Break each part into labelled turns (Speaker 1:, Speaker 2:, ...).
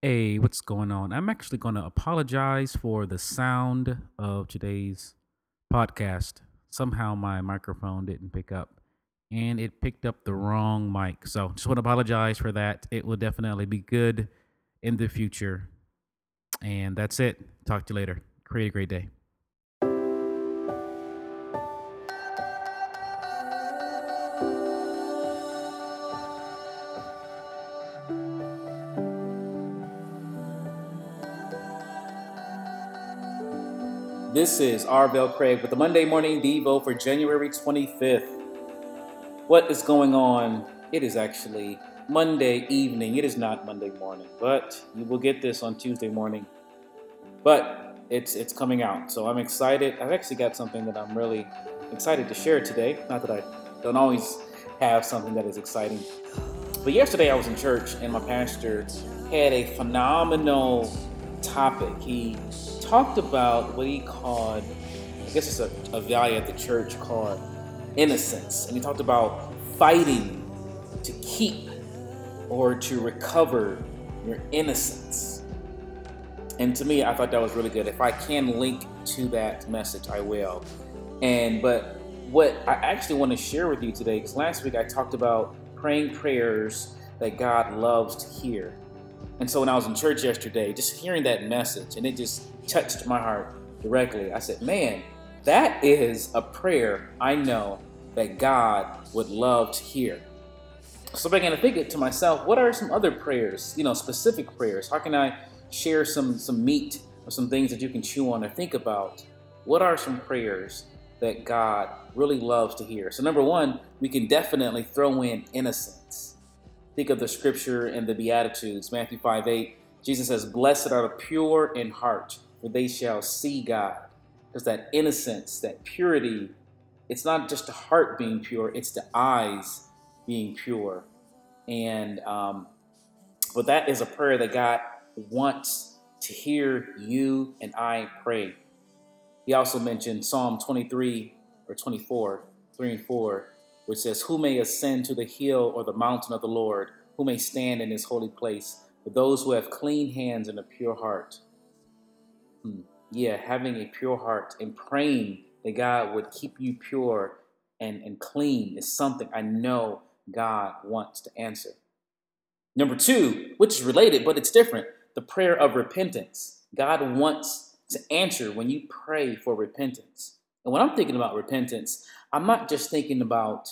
Speaker 1: Hey, what's going on? I'm actually going to apologize for the sound of today's podcast. Somehow my microphone didn't pick up and it picked up the wrong mic. So just want to apologize for that. It will definitely be good in the future. And that's it. Talk to you later. Create a great day. This is Arvell Craig with the Monday Morning Devo for January 25th. What is going on? It is actually Monday evening. It is not Monday morning, but you will get this on Tuesday morning. But it's it's coming out, so I'm excited. I've actually got something that I'm really excited to share today. Not that I don't always have something that is exciting, but yesterday I was in church and my pastor had a phenomenal topic. He talked about what he called, I guess it's a, a value at the church called innocence. And he talked about fighting to keep or to recover your innocence. And to me, I thought that was really good. If I can link to that message, I will. And but what I actually want to share with you today, because last week I talked about praying prayers that God loves to hear. And so when I was in church yesterday, just hearing that message, and it just touched my heart directly. I said, man, that is a prayer I know that God would love to hear. So I began to think it to myself, what are some other prayers, you know, specific prayers? How can I share some some meat or some things that you can chew on or think about? What are some prayers that God really loves to hear? So number one, we can definitely throw in innocence. Think of the scripture and the Beatitudes, Matthew 5 8. Jesus says, Blessed are the pure in heart, for they shall see God. Because that innocence, that purity, it's not just the heart being pure, it's the eyes being pure. And um, but that is a prayer that God wants to hear you and I pray. He also mentioned Psalm 23 or 24, 3 and 4, which says, Who may ascend to the hill or the mountain of the Lord? Who may stand in his holy place? For those who have clean hands and a pure heart Hmm. Yeah, having a pure heart and praying that God would keep you pure and, and clean is something I know God wants to answer. Number two, which is related, but it's different the prayer of repentance. God wants to answer when you pray for repentance. And when I'm thinking about repentance, I'm not just thinking about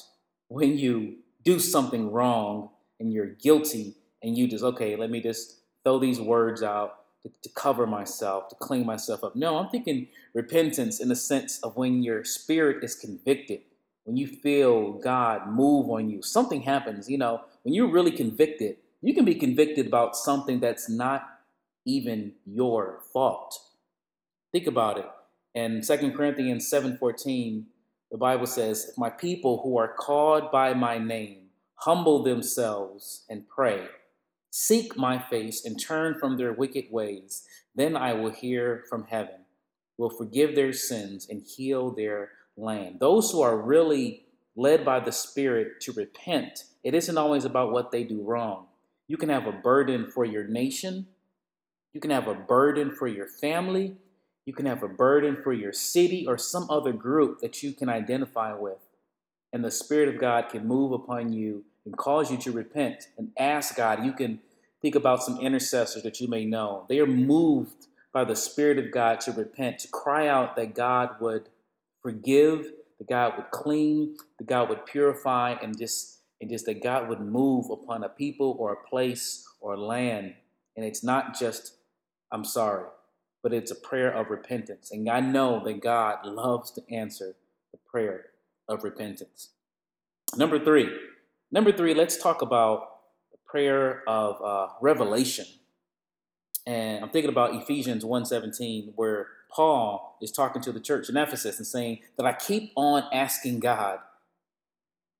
Speaker 1: when you do something wrong and you're guilty and you just, okay, let me just throw these words out to, cover myself, to clean myself up. No, I'm thinking repentance in the sense of when your spirit is convicted, when you feel God move on you, something happens. You know, when you're really convicted, you can be convicted about something that's not even your fault. Think about it. In 2 Corinthians 7:14, the Bible says, If my people who are called by my name humble themselves and pray, Seek my face and turn from their wicked ways. Then I will hear from heaven, will forgive their sins and heal their land. Those who are really led by the Spirit to repent, it isn't always about what they do wrong. You can have a burden for your nation. You can have a burden for your family. You can have a burden for your city or some other group that you can identify with. And the Spirit of God can move upon you and cause you to repent and ask God. You can think about some intercessors that you may know. They are moved by the Spirit of God to repent, to cry out that God would forgive, that God would clean, that God would purify, and just and just that God would move upon a people or a place or a land. And it's not just, I'm sorry, but it's a prayer of repentance. And I know that God loves to answer the prayer of repentance. Number three, number three, let's talk about the prayer of uh, revelation. And I'm thinking about Ephesians 1:17, where Paul is talking to the church in Ephesus and saying that I keep on asking God,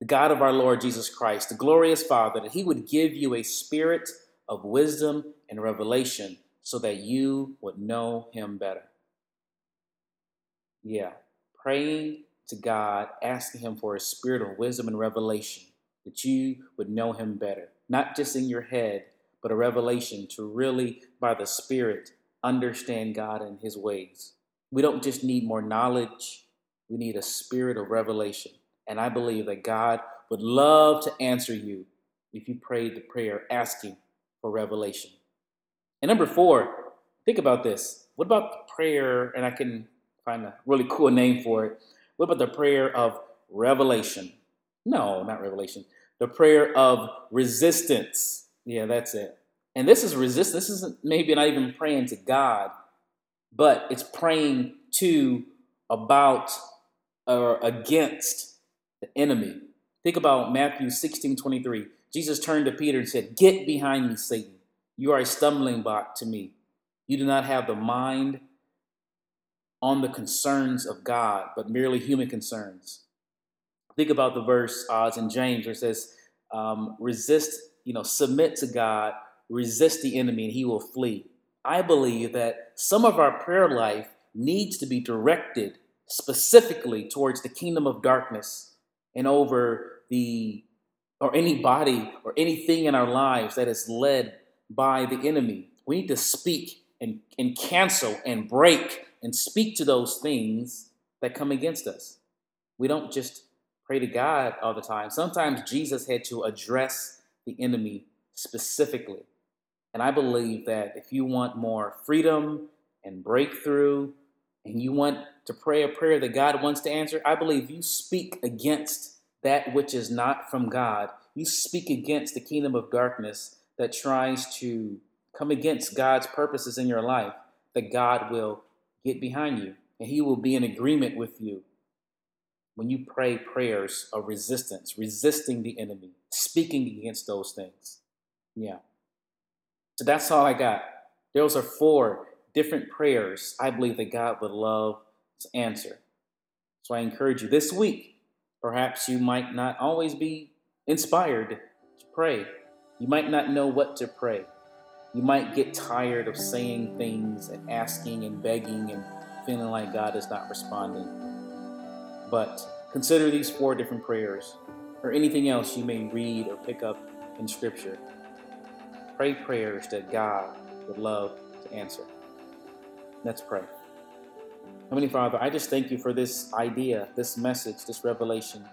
Speaker 1: the God of our Lord Jesus Christ, the glorious Father, that He would give you a spirit of wisdom and revelation so that you would know Him better. Yeah, praying to God, asking Him for a spirit of wisdom and revelation that you would know Him better not just in your head, but a revelation to really, by the Spirit, understand God and His ways. We don't just need more knowledge, we need a spirit of revelation. And I believe that God would love to answer you if you prayed the prayer asking for revelation. And number four, think about this. What about prayer? And I can find a really cool name for it. What about the prayer of revelation? No, not revelation. The prayer of resistance. Yeah, that's it. And this is resistance. This isn't maybe not even praying to God, but it's praying to, about, or against the enemy. Think about Matthew 16 23. Jesus turned to Peter and said, Get behind me, Satan. You are a stumbling block to me. You do not have the mind on the concerns of God, but merely human concerns. Think about the verse uh, in James where it says, um, resist, you know, submit to God, resist the enemy, and he will flee. I believe that some of our prayer life needs to be directed specifically towards the kingdom of darkness and over the or anybody or anything in our lives that is led by the enemy. We need to speak and, and cancel and break and speak to those things that come against us. We don't just pray to God all the time. Sometimes Jesus had to address the enemy specifically. And I believe that if you want more freedom and breakthrough, and you want to pray a prayer that God wants to answer, I believe you speak against that which is not from God. You speak against the kingdom of darkness that tries to come against God's purposes in your life, that God will get behind you and He will be in agreement with you when you pray prayers of resistance, resisting the enemy, speaking against those things. Yeah. So that's all I got. Those are four different prayers I believe that God would love to answer. So I encourage you this week, perhaps you might not always be inspired to pray. You might not know what to pray. You might get tired of saying things and asking and begging and feeling like God is not responding. But consider these four different prayers or anything else you may read or pick up in Scripture. Pray prayers that God would love to answer. Let's pray. Heavenly Father, I just thank you for this idea, this message, this revelation.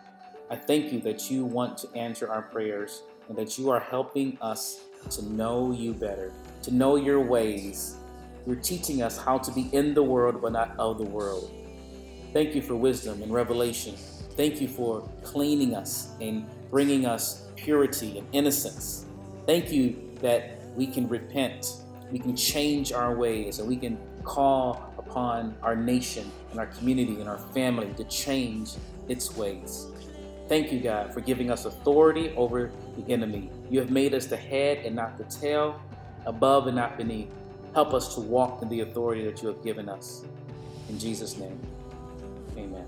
Speaker 1: I thank you that you want to answer our prayers and that you are helping us to know you better, to know your ways. You're teaching us how to be in the world but not of the world. Thank you for wisdom and revelation. Thank you for cleaning us and bringing us purity and innocence. Thank you that we can repent, we can change our ways, and we can call upon our nation and our community and our family to change its ways. Thank you, God, for giving us authority over the enemy. You have made us the head and not the tail, above and not beneath. Help us to walk in the authority that you have given us. In Jesus' name, amen.